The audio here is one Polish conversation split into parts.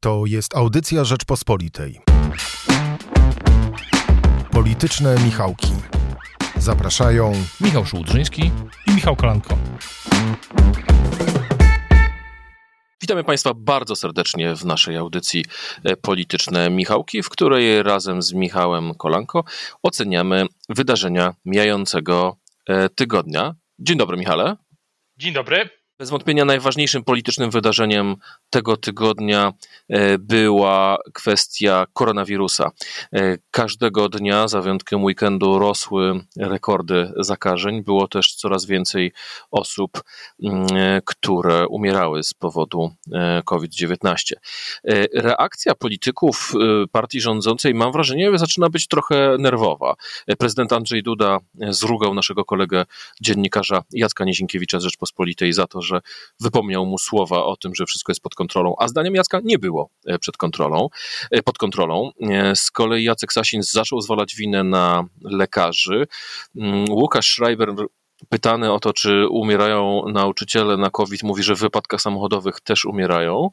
To jest audycja Rzeczpospolitej. Polityczne Michałki. Zapraszają Michał Szułdrzyński i Michał Kolanko. Witamy Państwa bardzo serdecznie w naszej audycji e, Polityczne Michałki, w której razem z Michałem Kolanko oceniamy wydarzenia mijającego e, tygodnia. Dzień dobry, Michale. Dzień dobry. Bez wątpienia najważniejszym politycznym wydarzeniem tego tygodnia e, była kwestia koronawirusa. E, każdego dnia, za wyjątkiem weekendu, rosły rekordy zakażeń. Było też coraz więcej osób, mm, e, które umierały z powodu COVID-19. Reakcja polityków partii rządzącej, mam wrażenie, zaczyna być trochę nerwowa. Prezydent Andrzej Duda zrugał naszego kolegę dziennikarza Jacka Niezinkiewicza z Rzeczpospolitej za to, że wypomniał mu słowa o tym, że wszystko jest pod kontrolą, a zdaniem Jacka nie było e, przed kontrolą, e, pod kontrolą. E, z kolei Jacek Sasin zaczął zwalać winę na lekarzy. Mm, Łukasz Schreiber pytany o to, czy umierają nauczyciele na COVID, mówi, że w wypadkach samochodowych też umierają,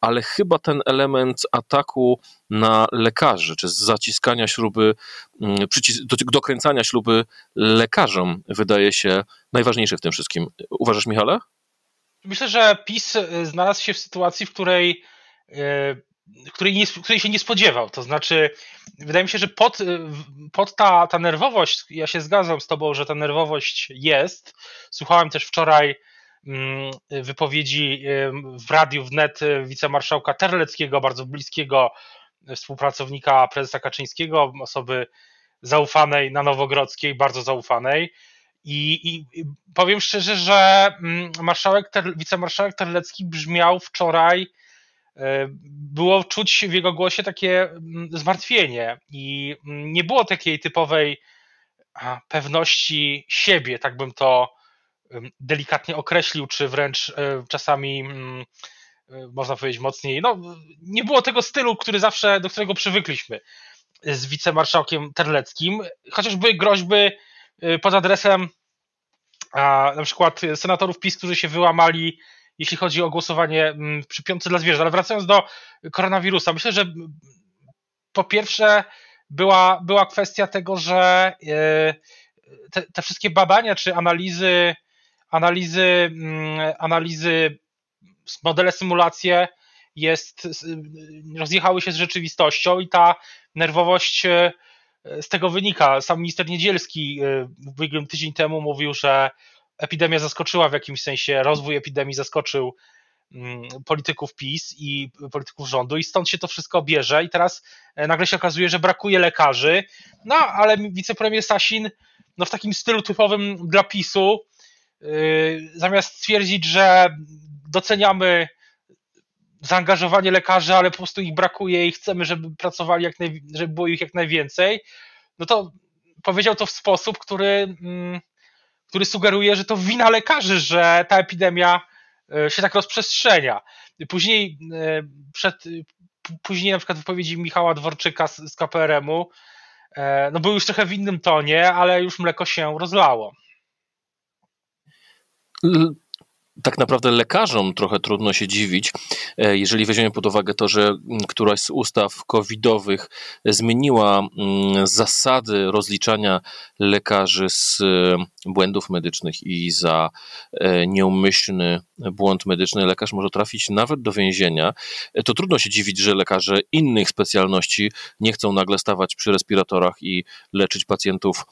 ale chyba ten element ataku na lekarzy, czy zaciskania śruby, mm, dokręcania śruby lekarzom wydaje się najważniejszy w tym wszystkim. Uważasz, Michale? Myślę, że PiS y, znalazł się w sytuacji, w której, y, której, nie, której się nie spodziewał. To znaczy, wydaje mi się, że pod, y, pod ta, ta nerwowość, ja się zgadzam z Tobą, że ta nerwowość jest. Słuchałem też wczoraj mm, wypowiedzi w radiu wnet wicemarszałka Terleckiego, bardzo bliskiego współpracownika prezesa Kaczyńskiego, osoby zaufanej na Nowogrodzkiej, bardzo zaufanej. I, I, powiem szczerze, że mm, marszałek, wicemarszałek Terlecki brzmiał wczoraj, e, było czuć w jego głosie takie mm, zmartwienie i mm, nie było takiej typowej pewności siebie, tak bym to delikatnie określił, czy wręcz e, czasami e, można powiedzieć mocniej. No, nie było tego stylu, który zawsze, do którego przywykliśmy z wicemarszałkiem Terleckim, chociażby groźby pod adresem a, na przykład senatorów PiS, którzy się wyłamali, jeśli chodzi o głosowanie mm, przy piątce dla zwierząt. Ale wracając do koronawirusa, myślę, że po pierwsze była, była kwestia tego, że y, te, te wszystkie badania czy analizy, analizy, mm, analizy, modele symulacje jest, rozjechały się z rzeczywistością i ta nerwowość y, z tego wynika. Sam minister Niedzielski ubiegłym tydzień temu mówił, że epidemia zaskoczyła w jakimś sensie, rozwój epidemii zaskoczył mm, polityków PiS i polityków rządu i stąd się to wszystko bierze i teraz e, nagle się okazuje, że brakuje lekarzy, no ale wicepremier Sasin no, w takim stylu typowym dla PiSu yy, zamiast stwierdzić, że doceniamy zaangażowanie lekarzy, ale po prostu ich brakuje i chcemy, żeby pracowali, jak naj, żeby było ich jak najwięcej, no to powiedział to w sposób, który, mm, który sugeruje, że to wina lekarzy, że ta epidemia e, się tak rozprzestrzenia. Później, e, przed, później na przykład wypowiedzi Michała Dworczyka z, z KPRM-u, e, no był już trochę w innym tonie, ale już mleko się rozlało tak naprawdę lekarzom trochę trudno się dziwić, e, jeżeli weźmiemy pod uwagę to, że któraś z ustaw covidowych zmieniła zasady rozliczania lekarzy z e, błędów medycznych i za e, nieumyślny błąd medyczny lekarz może trafić nawet do więzienia, to trudno się dziwić, że lekarze innych specjalności nie chcą nagle stawać przy respiratorach i leczyć pacjentów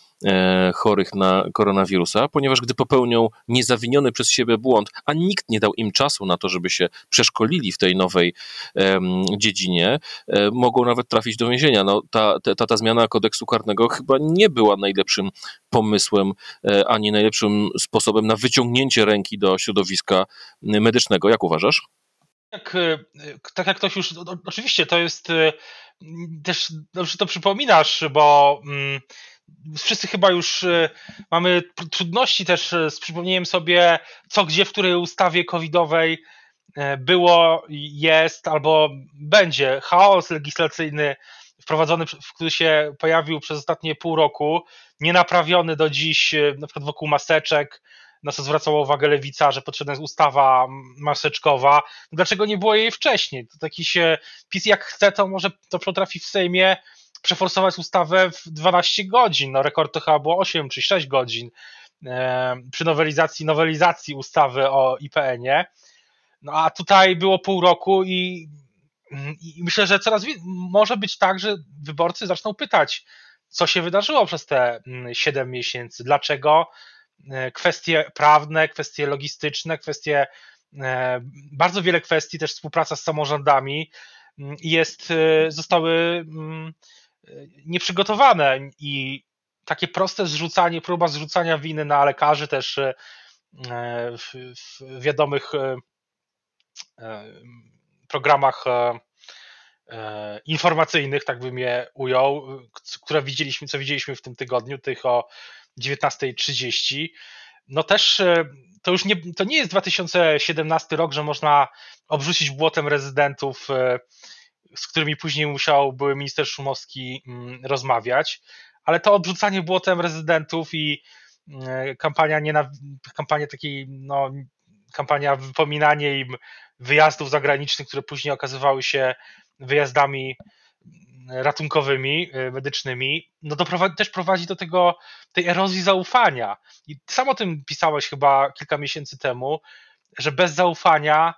chorych na koronawirusa, ponieważ gdy popełnią niezawiniony przez siebie błąd, a nikt nie dał im czasu na to, żeby się przeszkolili w tej nowej um, dziedzinie, um, mogą nawet trafić do więzienia. No, ta, ta, ta zmiana kodeksu karnego chyba nie była najlepszym pomysłem, e, ani najlepszym sposobem na wyciągnięcie ręki do środowiska medycznego. Jak uważasz? Tak, tak jak ktoś już, oczywiście to jest e, też dobrze to przypominasz, bo mm, wszyscy chyba już y, mamy trudności też y, z przypomnieniem sobie, co gdzie, w której ustawie covidowej y, było, jest albo będzie. Chaos legislacyjny wprowadzony, który się pojawił przez ostatnie pół roku, nienaprawiony do dziś, na przykład wokół maseczek, na co zwracała uwagę lewica, że potrzebna jest ustawa maseczkowa. Dlaczego nie było jej wcześniej? To taki się PiS jak chce, to może to potrafi w Sejmie przeforsować ustawę w 12 godzin. No rekord to chyba było 8 czy 6 godzin e, przy nowelizacji nowelizacji ustawy o IPN-ie. No a tutaj było pół roku i, i myślę, że coraz może być tak, że wyborcy zaczną pytać, co się wydarzyło przez te 7 mm, miesięcy, dlaczego e, kwestie prawne, kwestie logistyczne, kwestie e, bardzo wiele kwestii, też współpraca z samorządami mm, jest, zostały mm, nieprzygotowane i takie proste zrzucanie, próba zrzucania winy na lekarzy też w, w wiadomych programach E, informacyjnych, tak bym je ujął, które widzieliśmy, co widzieliśmy w tym tygodniu, tych o 19.30, no też e, to już nie, to nie jest 2017 rok, że można obrzucić błotem rezydentów, e, z którymi później musiał były minister Szumowski mm, rozmawiać, ale to odrzucanie błotem rezydentów i kampania, nienaw... kampania takiej, no, kampania wypominanie im wyjazdów zagranicznych, które później okazywały się wyjazdami ratunkowymi, y, medycznymi, no też prowadzi do tego, tej erozji zaufania. I sam o tym pisałeś chyba kilka miesięcy temu, że bez zaufania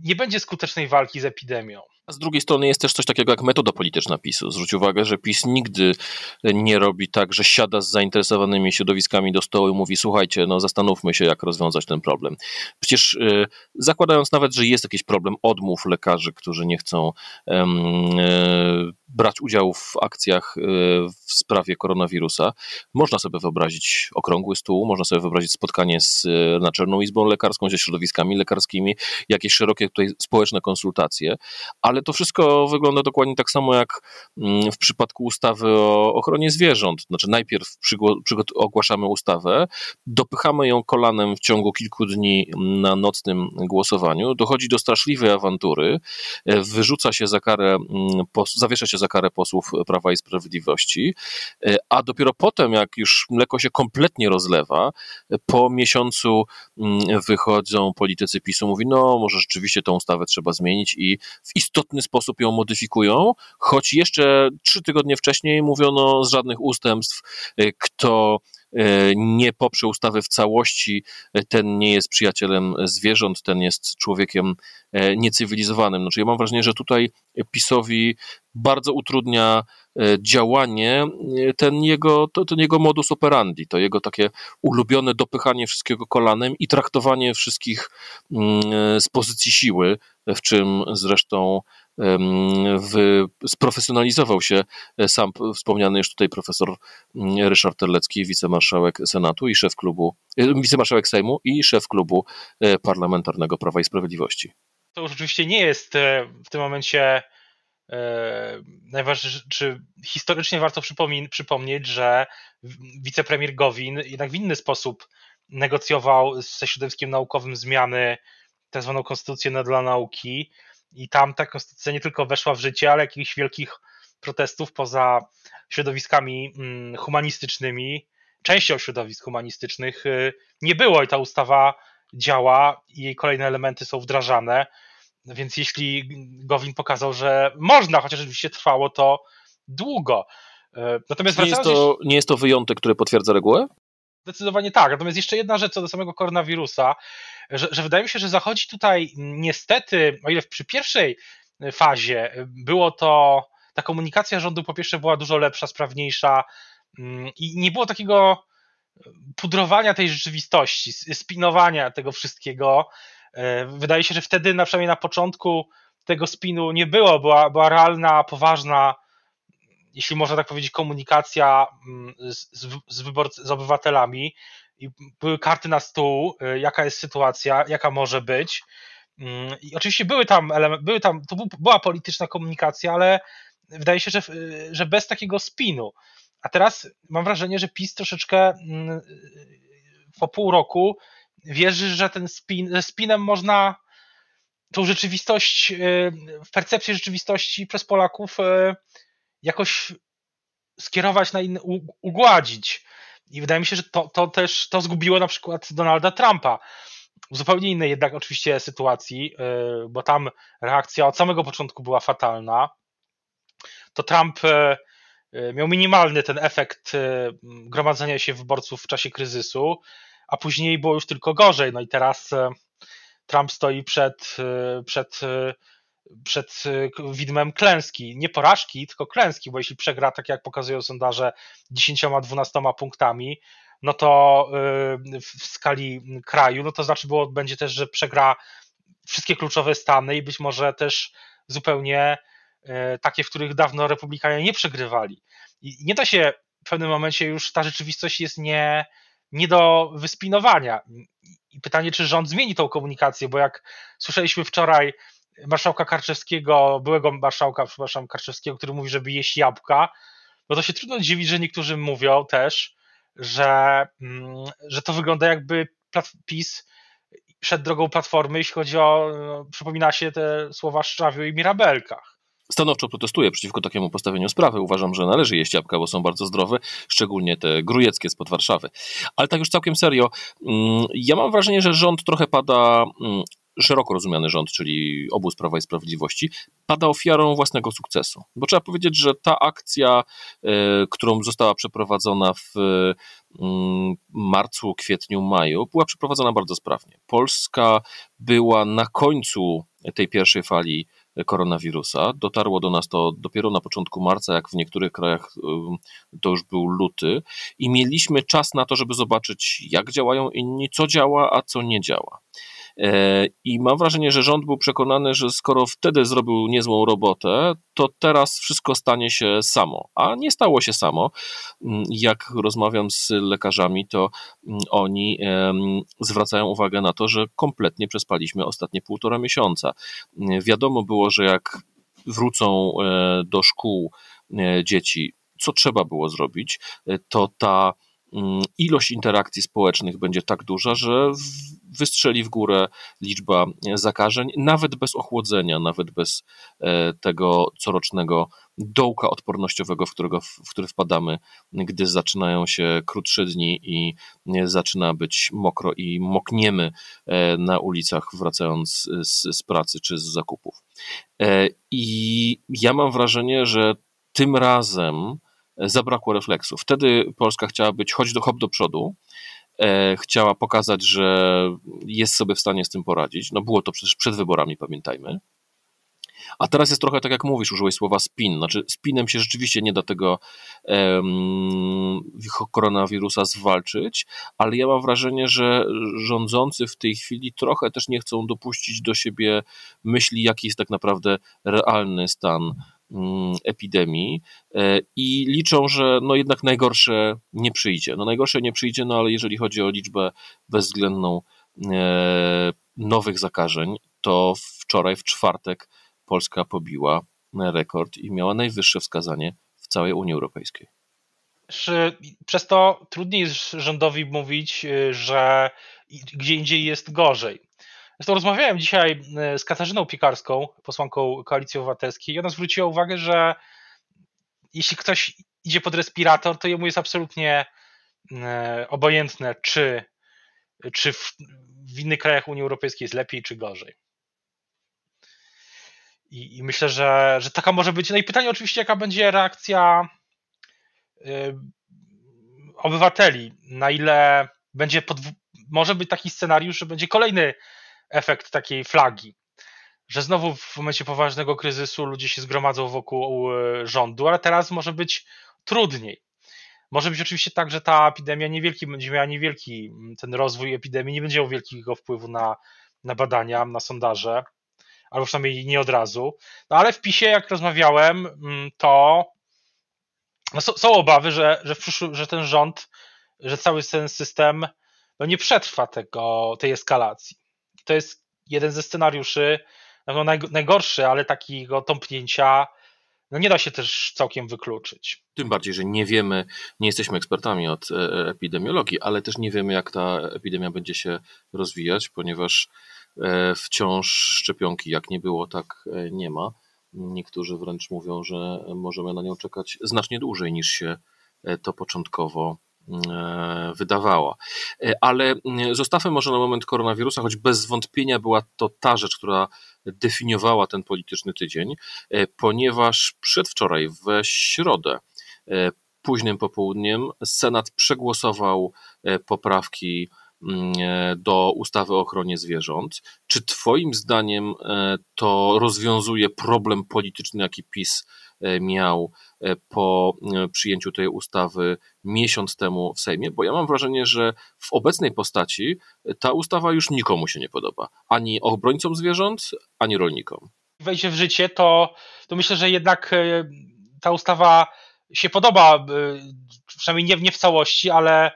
nie będzie skutecznej walki z epidemią. A z drugiej strony jest też coś takiego jak metoda polityczna PiSu. Zwróć uwagę, że PiS nigdy nie robi tak, że siada z zainteresowanymi środowiskami do stołu i mówi: Słuchajcie, no zastanówmy się, jak rozwiązać ten problem. Przecież yy, zakładając nawet, że jest jakiś problem odmów lekarzy, którzy nie chcą yy, brać udziału w akcjach yy, w sprawie koronawirusa, można sobie wyobrazić okrągły stół, można sobie wyobrazić spotkanie z y, Naczelną Izbą Lekarską, ze środowiskami lekarskimi, jakieś szerokie tutaj społeczne konsultacje, ale to wszystko wygląda dokładnie tak samo jak mm, w przypadku ustawy o ochronie zwierząt. Znaczy, najpierw ogłaszamy ustawę, dopychamy ją kolanem w ciągu kilku dni na nocnym głosowaniu, dochodzi do straszliwej awantury, e, wyrzuca się za karę, mm, zawiesza się za karę posłów Prawa i Sprawiedliwości, e, a dopiero potem, jak już mleko się kompletnie rozlewa, e, po miesiącu mm, wychodzą politycy PiSu, mówi, no może rzeczywiście tą ustawę trzeba zmienić i w istotny sposób ją modyfikują, choć jeszcze trzy tygodnie wcześniej mówiono z żadnych ustępstw, y, kto nie poprze ustawy w całości, y, ten nie jest przyjacielem zwierząt, ten jest człowiekiem niecywilizowanym. Znaczy ja mam wrażenie, że tutaj PiSowi bardzo utrudnia działanie ten jego, to, ten jego modus operandi, to jego takie ulubione dopychanie wszystkiego kolanem i traktowanie wszystkich mm, z pozycji siły, w czym zresztą w, sprofesjonalizował się e, sam wspomniany już tutaj profesor Ryszard Terlecki, wicemarszałek Senatu i szef klubu, e, wicemarszałek Sejmu i szef klubu e, parlamentarnego Prawa i Sprawiedliwości. To już oczywiście nie jest w tym momencie najważniejsze, historycznie warto przypomnieć, że wicepremier Gowin jednak w inny sposób negocjował ze środowiskiem naukowym zmiany tak zwaną konstytucję dla nauki i tam ta konstytucja nie tylko weszła w życie, ale jakichś wielkich protestów poza środowiskami mm, humanistycznymi, częścią środowisk humanistycznych y, nie było i ta ustawa działa i jej kolejne elementy są wdrażane. Więc jeśli Gowin pokazał, że można, chociaż oczywiście trwało to długo. Y, natomiast nie jest, to, nie jest to wyjątek, który potwierdza regułę? Zdecydowanie tak. Natomiast jeszcze jedna rzecz co do samego koronawirusa, że, że wydaje mi się, że zachodzi tutaj niestety, o ile przy pierwszej fazie było to, ta komunikacja rządu po pierwsze była dużo lepsza, sprawniejsza mm, i nie było takiego pudrowania tej rzeczywistości, spinowania tego wszystkiego. Wydaje się, że wtedy, na przynajmniej na początku tego spinu nie było, była, była realna, poważna jeśli można tak powiedzieć, komunikacja mm, z, z, wyborcy, z obywatelami i były karty na stół, y, jaka jest sytuacja, jaka może być. Mm, I oczywiście były tam, były tam to była polityczna komunikacja, ale wydaje się, że, że bez takiego spinu. A teraz mam wrażenie, że PiS troszeczkę mm, po pół roku wierzy, że ten spin, ze spinem można tą rzeczywistość, y, w percepcji rzeczywistości przez Polaków y, jakoś skierować na inny, ugładzić. I wydaje mi się, że to, to też to zgubiło na przykład Donalda Trumpa. W zupełnie innej jednak oczywiście sytuacji, y, bo tam reakcja od samego początku była fatalna. To Trump y, miał minimalny ten efekt gromadzenia się wyborców w czasie kryzysu, a później było już tylko gorzej. No i teraz Trump stoi przed, przed przed y, widmem klęski. Nie porażki, tylko klęski, bo jeśli przegra, tak jak pokazują sondaże, 10-12 punktami, no to y, w skali kraju, no to znaczy było, będzie też, że przegra wszystkie kluczowe stany i być może też zupełnie y, takie, w których dawno republikanie nie przegrywali. I nie da się w pewnym momencie już ta rzeczywistość jest nie, nie do wyspinowania. I pytanie, czy rząd zmieni tą komunikację, bo jak słyszeliśmy wczoraj marszałka Karczewskiego, byłego marszałka, przepraszam, Karczewskiego, który mówi, żeby jeść jabłka, no to się trudno dziwić, że niektórzy mówią też, że, mm, że to wygląda jakby PiS szedł drogą Platformy, jeśli chodzi o, no, przypomina się te słowa Szczawiu i Mirabelkach. Stanowczo protestuję przeciwko takiemu postawieniu sprawy. Uważam, że należy jeść jabłka, bo są bardzo zdrowe, szczególnie te grujeckie spod Warszawy. Ale tak już całkiem serio, mm, ja mam wrażenie, że rząd trochę pada mm, szeroko rozumiany rząd, czyli obóz Prawa i Sprawiedliwości, pada ofiarą własnego sukcesu. Bo trzeba powiedzieć, że ta akcja, e, którą została przeprowadzona w mm, marcu, kwietniu, maju, była przeprowadzona bardzo sprawnie. Polska była na końcu tej pierwszej fali koronawirusa. Dotarło do nas to dopiero na początku marca, jak w niektórych krajach e, to już był luty, i mieliśmy czas na to, żeby zobaczyć, jak działają inni, co działa, a co nie działa. E, I mam wrażenie, że rząd był przekonany, że skoro wtedy zrobił niezłą robotę, to teraz wszystko stanie się samo. A nie stało się samo. Mm, jak rozmawiam z lekarzami, to mm, oni zwracają uwagę na to, że kompletnie przespaliśmy ostatnie półtora miesiąca. Mm, wiadomo było, że jak wrócą e, do szkół e, dzieci, co trzeba było zrobić, to ta ilość interakcji społecznych będzie tak duża, że wystrzeli w górę liczba zakażeń, nawet bez ochłodzenia, nawet bez e, tego corocznego dołka odpornościowego, w, którego, w który wpadamy, gdy zaczynają się krótsze dni i zaczyna być mokro i mokniemy e, na ulicach, wracając z, z pracy czy z zakupów. E, I ja mam wrażenie, że tym razem zabrakło refleksu. Wtedy Polska chciała być choć do hop do przodu, e, chciała pokazać, że jest sobie w stanie z tym poradzić. No było to przecież przed wyborami, pamiętajmy. A teraz jest trochę tak, jak mówisz, użyłeś słowa spin. Znaczy, spinem się rzeczywiście nie da tego um, koronawirusa zwalczyć, ale ja mam wrażenie, że rządzący w tej chwili trochę też nie chcą dopuścić do siebie myśli, jaki jest tak naprawdę realny stan epidemii e, i liczą, że no jednak najgorsze nie przyjdzie. No najgorsze nie przyjdzie, no ale jeżeli chodzi o liczbę bezwzględną e, nowych zakażeń, to wczoraj w czwartek Polska pobiła rekord i miała najwyższe wskazanie w całej Unii Europejskiej. Przez to trudniej jest rządowi mówić, y, że gdzie indziej jest gorzej. Zresztą rozmawiałem dzisiaj e, z Katarzyną Piekarską, posłanką Koalicji Obywatelskiej i ona zwróciła uwagę, że jeśli ktoś idzie pod respirator, to jemu jest absolutnie e, obojętne, czy, czy w, w innych krajach Unii Europejskiej jest lepiej, czy gorzej. I, I, myślę, że, że taka może być. No i pytanie oczywiście, jaka będzie reakcja y, obywateli, na ile będzie podw- może być taki scenariusz, że będzie kolejny efekt takiej flagi, że znowu w momencie poważnego kryzysu ludzie się zgromadzą wokół e, rządu, ale teraz może być trudniej. Może być oczywiście tak, że ta epidemia niewielki będzie miała niewielki, ten rozwój epidemii nie będzie miał wielkiego wpływu na, na badania, na sondaże, albo przynajmniej nie od razu. No ale w PiSie, jak rozmawiałem, to no są, są, obawy, że, że, że ten rząd, że cały ten system no nie przetrwa tego, tej eskalacji to jest jeden ze scenariuszy, no najgorszy, ale takiego tąpnięcia no nie da się też całkiem wykluczyć. Tym bardziej, że nie wiemy, nie jesteśmy ekspertami od e, epidemiologii, ale też nie wiemy, jak ta epidemia będzie się rozwijać, ponieważ e, wciąż szczepionki, jak nie było, tak e, nie ma. Niektórzy wręcz mówią, że możemy na nią czekać znacznie dłużej niż się to początkowo wydawała. Ale zostawmy może na moment koronawirusa, choć bez wątpienia była to ta rzecz, która definiowała ten polityczny tydzień, ponieważ przedwczoraj, w środę, późnym popołudniem, Senat przegłosował poprawki Mm, e, do ustawy o ochronie zwierząt. Czy Twoim zdaniem e, to rozwiązuje problem polityczny, jaki PiS e, miał po przyjęciu tej ustawy miesiąc temu w Sejmie? Bo ja mam wrażenie, że w obecnej postaci ta ustawa już nikomu się nie podoba. Ani obrońcom zwierząt, ani rolnikom. Wejdzie w życie, to, to myślę, że jednak ta ustawa się podoba, przynajmniej nie, nie w całości, ale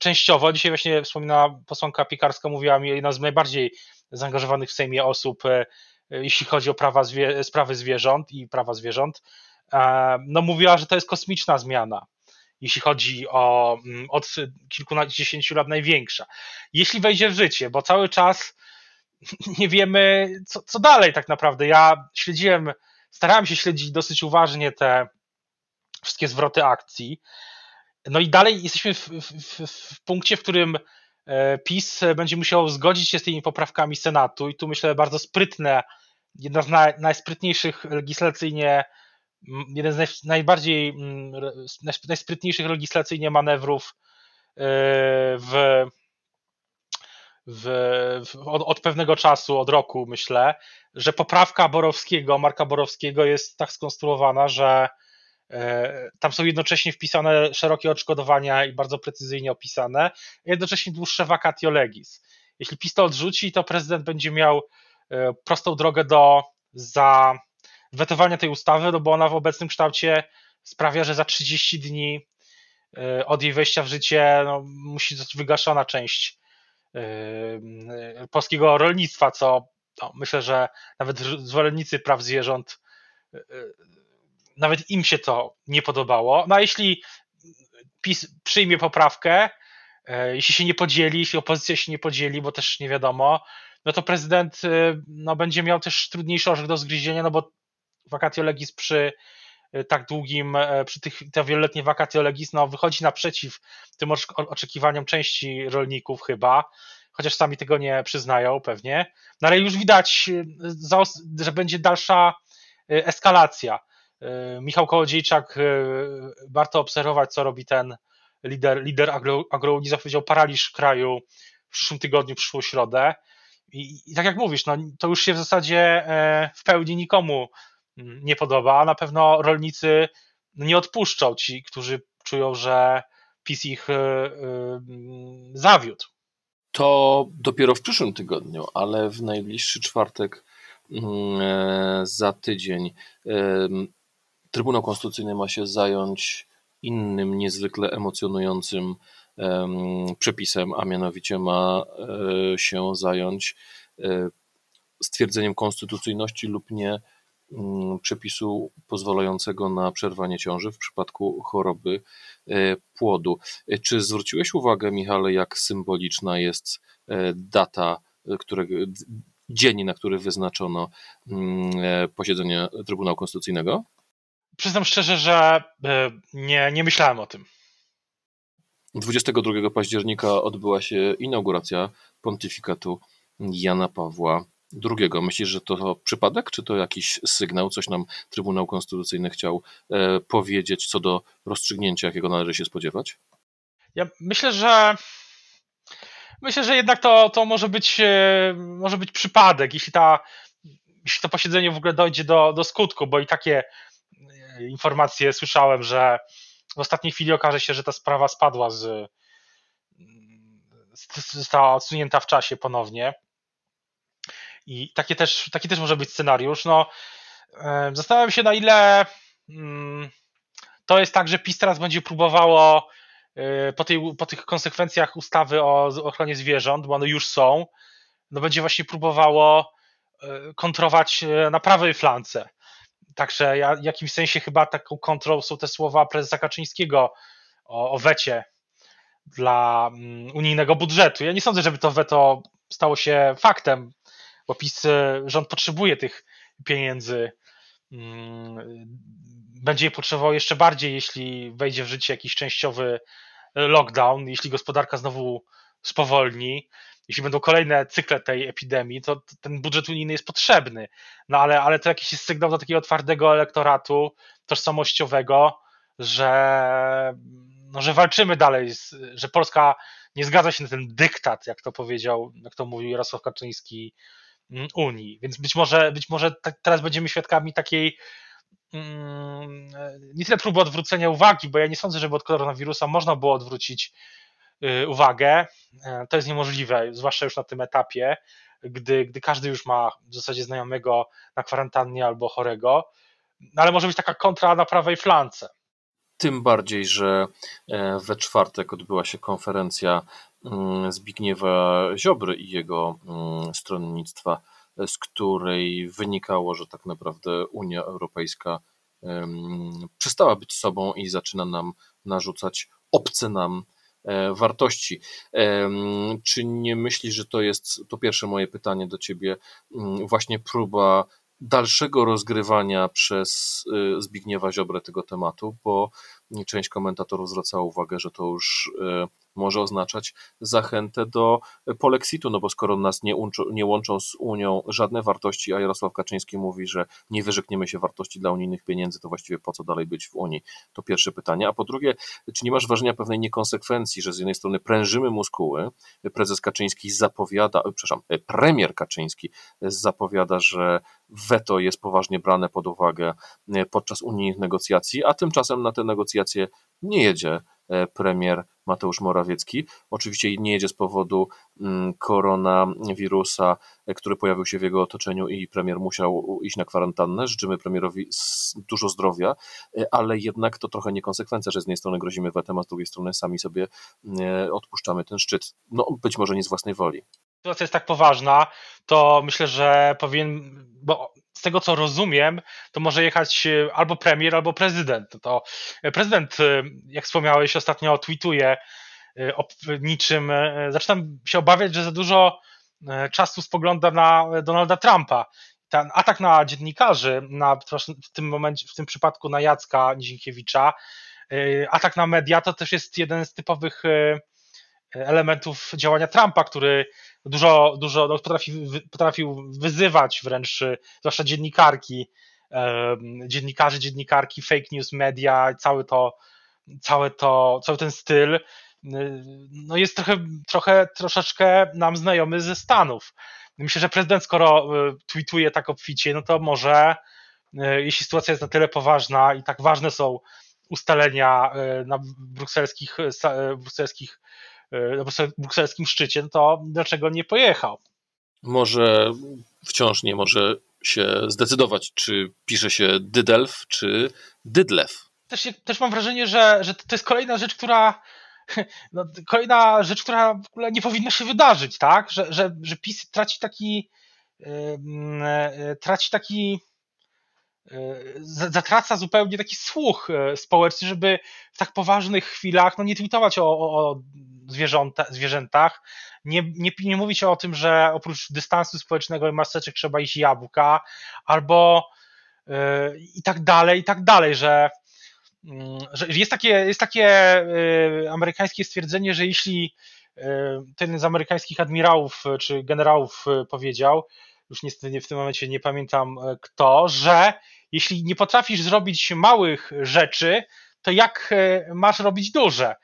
częściowo. Dzisiaj właśnie wspominała posłanka Piekarska, mówiła mi jedna z najbardziej zaangażowanych w Sejmie osób, e, jeśli chodzi o prawa zwie, sprawy zwierząt i prawa zwierząt. E, no mówiła, że to jest kosmiczna zmiana, jeśli chodzi o mm, od kilkudziesięciu lat największa. Jeśli wejdzie w życie, bo cały czas nie wiemy, co, co dalej tak naprawdę. Ja śledziłem, starałem się śledzić dosyć uważnie te wszystkie zwroty akcji. No i dalej jesteśmy w, w, w, punkcie, w którym e, PiS będzie musiał zgodzić się z tymi poprawkami Senatu i tu myślę bardzo sprytne, jedna z naj, najsprytniejszych legislacyjnie, jeden z naj, najbardziej, najsprytniejszych legislacyjnie manewrów e, w, w, od, od, pewnego czasu, od roku myślę, że poprawka Borowskiego, Marka Borowskiego jest tak skonstruowana, że E, tam są jednocześnie wpisane szerokie odszkodowania i bardzo precyzyjnie opisane, jednocześnie dłuższe vacatio legis. Jeśli PiS to odrzuci, to prezydent będzie miał e, prostą drogę do za wetowania tej ustawy, no bo ona w obecnym kształcie sprawia, że za 30 dni e, od jej wejścia w życie no, musi zostać wygaszona część polskiego rolnictwa, co no, myślę, że nawet zwolennicy praw zwierząt nawet im się to nie podobało. No a jeśli PiS przyjmie poprawkę, e, jeśli się nie podzieli, jeśli opozycja się nie podzieli, bo też nie wiadomo, no to prezydent e, no, będzie miał też trudniejszy orzech do zgryzienia, no bo vacatio legis przy e, tak długim, przy tych, te wieloletnie vacatio legis, no wychodzi naprzeciw tym oczekiwaniom części rolników chyba, chociaż sami tego nie przyznają pewnie, no ale już widać, że będzie dalsza eskalacja. E, Michał Kołodziejczak, e, warto obserwować, co robi ten lider, lider agro, agrounii, zapowiedział paraliż kraju w przyszłym tygodniu, w przyszłą środę. I, I, tak jak mówisz, no, to już się w zasadzie e, w pełni nikomu mm, nie podoba, a na pewno rolnicy nie odpuszczą ci, którzy czują, że PiS ich zawiódł. To dopiero w przyszłym tygodniu, ale w najbliższy czwartek mm, za tydzień Trybunał Konstytucyjny ma się zająć innym niezwykle emocjonującym przepisem, a mianowicie ma e, się zająć e, stwierdzeniem konstytucyjności lub nie mm, przepisu pozwalającego na przerwanie ciąży w przypadku choroby e, płodu. Czy zwróciłeś uwagę, Michale, jak symboliczna jest data, którego, dzień, na który wyznaczono mm, posiedzenie Trybunału Konstytucyjnego? Przyznam szczerze, że e, nie, nie myślałem o tym. 22 października odbyła się inauguracja pontyfikatu Jana Pawła II. Myślisz, że to przypadek, czy to jakiś sygnał, coś nam Trybunał Konstytucyjny chciał e, powiedzieć co do rozstrzygnięcia, jakiego należy się spodziewać? Ja myślę, że myślę, że jednak to, to może, być, e, może być przypadek, jeśli, ta, jeśli to posiedzenie w ogóle dojdzie do, do skutku, bo i takie informacje słyszałem, że w ostatniej chwili okaże się, że ta sprawa spadła z. została odsunięta w czasie ponownie. I takie też, taki też może być scenariusz. No, zastanawiam się, na ile mm, to jest tak, że PiS teraz będzie próbowało e, po, tej, po tych konsekwencjach ustawy o ochronie zwierząt, bo one już są, no będzie właśnie próbowało e, kontrować e, na prawej flance. Także ja, w jakimś sensie chyba taką kontrolą są te słowa prezesa Kaczyńskiego o, o wecie dla um, unijnego budżetu. Ja nie sądzę, żeby to weto stało się faktem, bo PiS, e, rząd potrzebuje tych pieniędzy. Um, będzie je potrzebował jeszcze bardziej, jeśli wejdzie w życie jakiś częściowy lockdown, jeśli gospodarka znowu spowolni, jeśli będą kolejne cykle tej epidemii, to, ten budżet unijny jest potrzebny. No ale, ale to jakiś jest sygnał do takiego twardego elektoratu tożsamościowego, że, no, że walczymy dalej, że Polska nie zgadza się na ten dyktat, jak to powiedział, jak to mówił Jarosław Kaczyński mm, Unii. Więc być może, być może teraz będziemy świadkami takiej mm, nie tyle próby odwrócenia uwagi, bo ja nie sądzę, żeby od koronawirusa można było odwrócić uwagę. E, to jest niemożliwe, zwłaszcza już na tym etapie, gdy, gdy każdy już ma w zasadzie znajomego na kwarantannie albo chorego. No ale może być taka kontra na prawej flance. Tym bardziej, że e, we czwartek odbyła się konferencja mm, Zbigniewa Ziobry i jego mm, stronnictwa, z której wynikało, że tak naprawdę Unia Europejska przestała być sobą i zaczyna nam narzucać obce nam e, wartości. Czy nie myślisz, że to jest, to pierwsze moje pytanie do ciebie, mm, właśnie próba dalszego rozgrywania przez y, Zbigniewa Ziobrę tego tematu, bo część komentatorów zwracała uwagę, że to już y, może oznaczać zachętę do polexitu, no bo skoro nas nie, nie łączą z Unią żadne wartości, a Jarosław Kaczyński mówi, że nie wyrzekniemy się wartości dla unijnych pieniędzy, to właściwie po co dalej być w Unii? To pierwsze pytanie. A po drugie, czy nie masz wrażenia pewnej niekonsekwencji, że z jednej strony prężymy muskuły, prezes Kaczyński zapowiada, przepraszam, premier Kaczyński zapowiada, że weto jest poważnie brane pod uwagę podczas unijnych negocjacji, a tymczasem na te negocjacje nie jedzie E, premier Mateusz Morawiecki. Oczywiście nie jedzie z powodu mm, koronawirusa, e, który pojawił się w jego otoczeniu i premier musiał iść na kwarantannę. Życzymy premierowi dużo zdrowia, e, ale jednak to trochę niekonsekwencja, że z jednej strony grozimy wetem, a z drugiej strony sami sobie odpuszczamy ten szczyt. No być może nie z własnej woli. Sytuacja jest tak poważna, to myślę, że powinien, bo tego co rozumiem, to może jechać e, albo premier, albo prezydent. To e, prezydent, e, jak wspomniałeś, ostatnio tweetuje o niczym. Zaczynam się obawiać, że za dużo czasu spogląda na Donalda Trumpa. Ten atak na dziennikarzy, na, w tym momencie, w tym przypadku na Jacka Nizinkiewicza, atak na media to też jest jeden z typowych elementów działania Trumpa, który dużo, dużo no, potrafi, potrafił wyzywać wręcz, zwłaszcza dziennikarki, dziennikarzy, dziennikarki, fake news media, cały to, całe to, cały ten styl, no jest trochę, trochę troszeczkę nam znajomy ze Stanów. Myślę, że prezydent, skoro e, tweetuje tak obficie, no to może, jeśli sytuacja jest na tyle poważna i tak ważne są ustalenia na brukselskich, brukselskich na brukselskim szczycie, no to dlaczego nie pojechał? Może wciąż nie może się zdecydować, czy pisze się Dydelf, czy Dydlew. Też, też mam wrażenie, że, że to jest kolejna rzecz, która no, kolejna rzecz, która w ogóle nie powinna się wydarzyć, tak? Że, że, że PiS traci taki yy, traci taki zatraca zupełnie taki słuch społeczny, żeby w tak poważnych chwilach no nie tweetować o, o, o zwierzęta, zwierzętach, nie, nie, nie mówić o tym, że oprócz dystansu społecznego i maseczek trzeba iść jabłka, albo yy, i tak dalej, i tak dalej, że, yy, że jest takie, jest takie yy, amerykańskie stwierdzenie, że jeśli y, ten z amerykańskich admirałów czy generałów y, powiedział, już niestety w tym momencie nie pamiętam y, kto, że jeśli nie potrafisz zrobić małych rzeczy, to jak masz robić duże?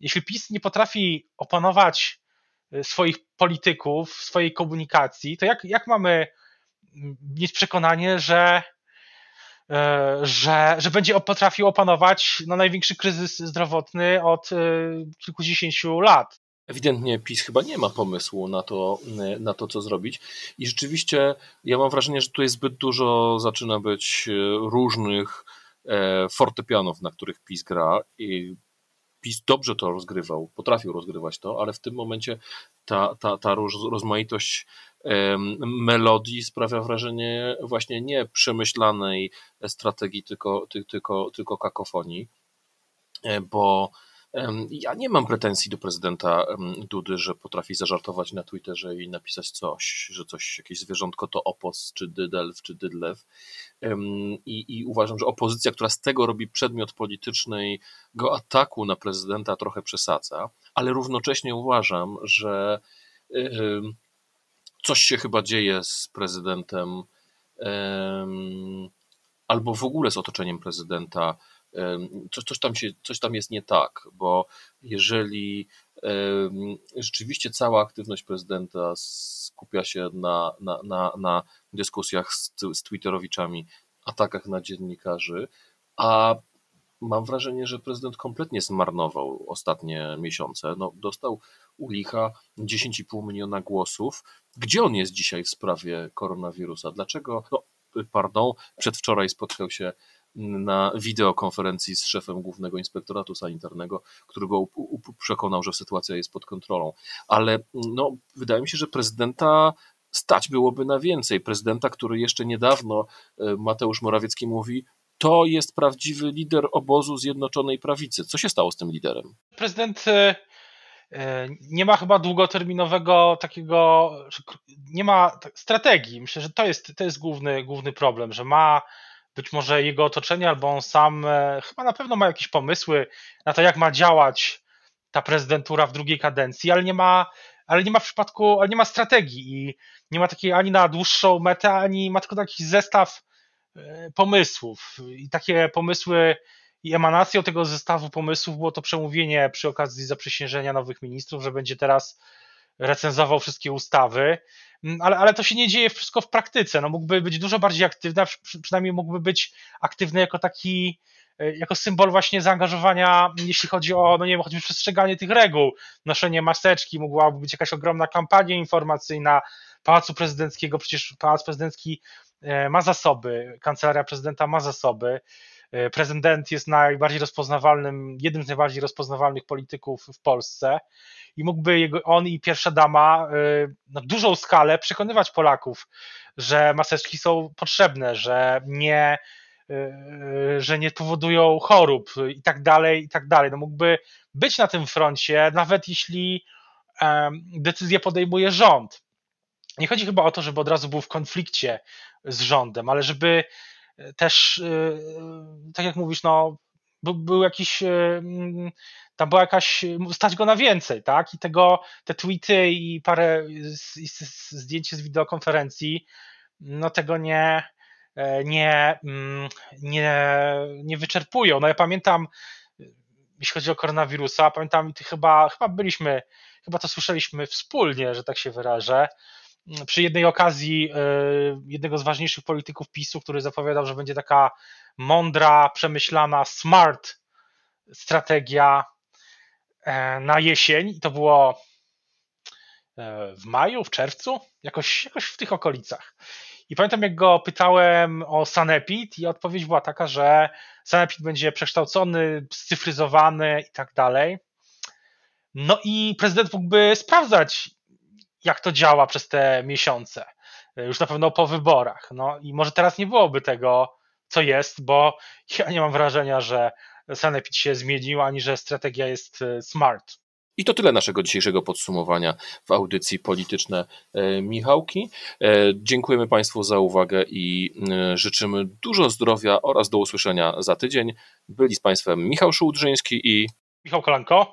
Jeśli PiS nie potrafi opanować y, swoich polityków, swojej komunikacji, to jak, jak mamy mm, mieć przekonanie, że, y, że, że będzie potrafił opanować no, największy kryzys zdrowotny od y, kilkudziesięciu lat? Ewidentnie PiS chyba nie ma pomysłu na to, na to, co zrobić. I rzeczywiście ja mam wrażenie, że tu jest zbyt dużo, zaczyna być różnych e, fortepianów, na których PiS gra. I PiS dobrze to rozgrywał, potrafił rozgrywać to, ale w tym momencie ta, ta, ta rozmaitość melodii sprawia wrażenie właśnie nie przemyślanej strategii, tylko, tylko, tylko kakofonii, e, bo Ja nie mam pretensji do prezydenta Dudy, że potrafi zażartować na Twitterze i napisać coś, że coś, jakieś zwierzątko to opos, czy dydelw, czy dydlew. I, I uważam, że opozycja, która z tego robi przedmiot politycznego ataku na prezydenta, trochę przesadza, ale równocześnie uważam, że coś się chyba dzieje z prezydentem albo w ogóle z otoczeniem prezydenta coś, coś, tam się, coś tam jest nie tak, bo jeżeli rzeczywiście cała aktywność prezydenta skupia się na, na, na, na dyskusjach z, z Twitterowiczami, atakach na dziennikarzy, a mam wrażenie, że prezydent kompletnie zmarnował ostatnie miesiące. No, dostał u licha 10,5 miliona głosów. Gdzie on jest dzisiaj w sprawie koronawirusa? Dlaczego? No, pardon, przedwczoraj spotkał się na wideokonferencji z szefem Głównego Inspektoratu Sanitarnego, który go przekonał, że sytuacja jest pod kontrolą. Ale no, wydaje mi się, że prezydenta stać byłoby na więcej. Prezydenta, który jeszcze niedawno, e, Mateusz Morawiecki mówi, to jest prawdziwy lider obozu Zjednoczonej Prawicy. Co się stało z tym liderem? Prezydent e, e, nie ma chyba długoterminowego takiego, nie ma strategii. Myślę, że to jest, to jest główny, główny problem, że ma być może jego otoczenie albo on sam e, chyba na pewno ma jakieś pomysły na to, jak ma działać ta prezydentura w drugiej kadencji, ale nie ma, ale nie ma w przypadku, ale nie ma strategii i nie ma takiej ani na dłuższą metę, ani ma tylko taki zestaw e, pomysłów. I takie pomysły i emanacją tego zestawu pomysłów było to przemówienie przy okazji zaprzysiężenia nowych ministrów, że będzie teraz recenzował wszystkie ustawy. Mm, ale, ale to się nie dzieje wszystko w praktyce. No, mógłby być dużo bardziej aktywny, przynajmniej mógłby być aktywny jako taki, e, jako symbol właśnie zaangażowania, jeśli chodzi o, no nie wiem, choćby przestrzeganie tych reguł, noszenie maseczki, mogłaby być jakaś ogromna kampania informacyjna. Pałacu Prezydenckiego, przecież Pałac Prezydencki e, ma zasoby, kancelaria prezydenta ma zasoby, prezydent jest najbardziej rozpoznawalnym, jednym z najbardziej rozpoznawalnych polityków w Polsce i mógłby jego, on i pierwsza dama y, na dużą skalę przekonywać Polaków, że maseczki są potrzebne, że nie, y, że nie powodują chorób i tak dalej, i tak dalej. No mógłby być na tym froncie, nawet jeśli decyzję podejmuje rząd. Nie chodzi chyba o to, żeby od razu był w konflikcie z rządem, ale żeby też, y, tak jak mówisz, no, był jakiś tam była jakaś, stać go na więcej, tak? I tego, te tweety i parę zdjęć z wideokonferencji, no tego nie, e, nie, mm, nie, nie wyczerpują. No ja pamiętam, jeśli chodzi o koronawirusa, pamiętam, chyba, chyba byliśmy, chyba to słyszeliśmy wspólnie, że tak się wyrażę, przy jednej okazji e, jednego z ważniejszych polityków PiSu, który zapowiadał, że będzie taka mądra, przemyślana, smart strategia E, na jesień i to było e, w maju, w czerwcu, jakoś, jakoś w tych okolicach. I pamiętam, jak go pytałem o Sanepid, i odpowiedź była taka, że Sanepid będzie przekształcony, scyfryzowany i tak dalej. No i prezydent mógłby sprawdzać, jak to działa przez te miesiące, e, już na pewno po wyborach. No i może teraz nie byłoby tego, co jest, bo ja nie mam wrażenia, że sanepid się zmienił, ani że strategia jest e, smart. I to tyle naszego dzisiejszego podsumowania w audycji Polityczne e, Michałki. Dziękujemy Państwu za uwagę i życzymy dużo zdrowia oraz do usłyszenia za tydzień. Byli z Państwem Michał Szułdrzyński i Michał Kolanko.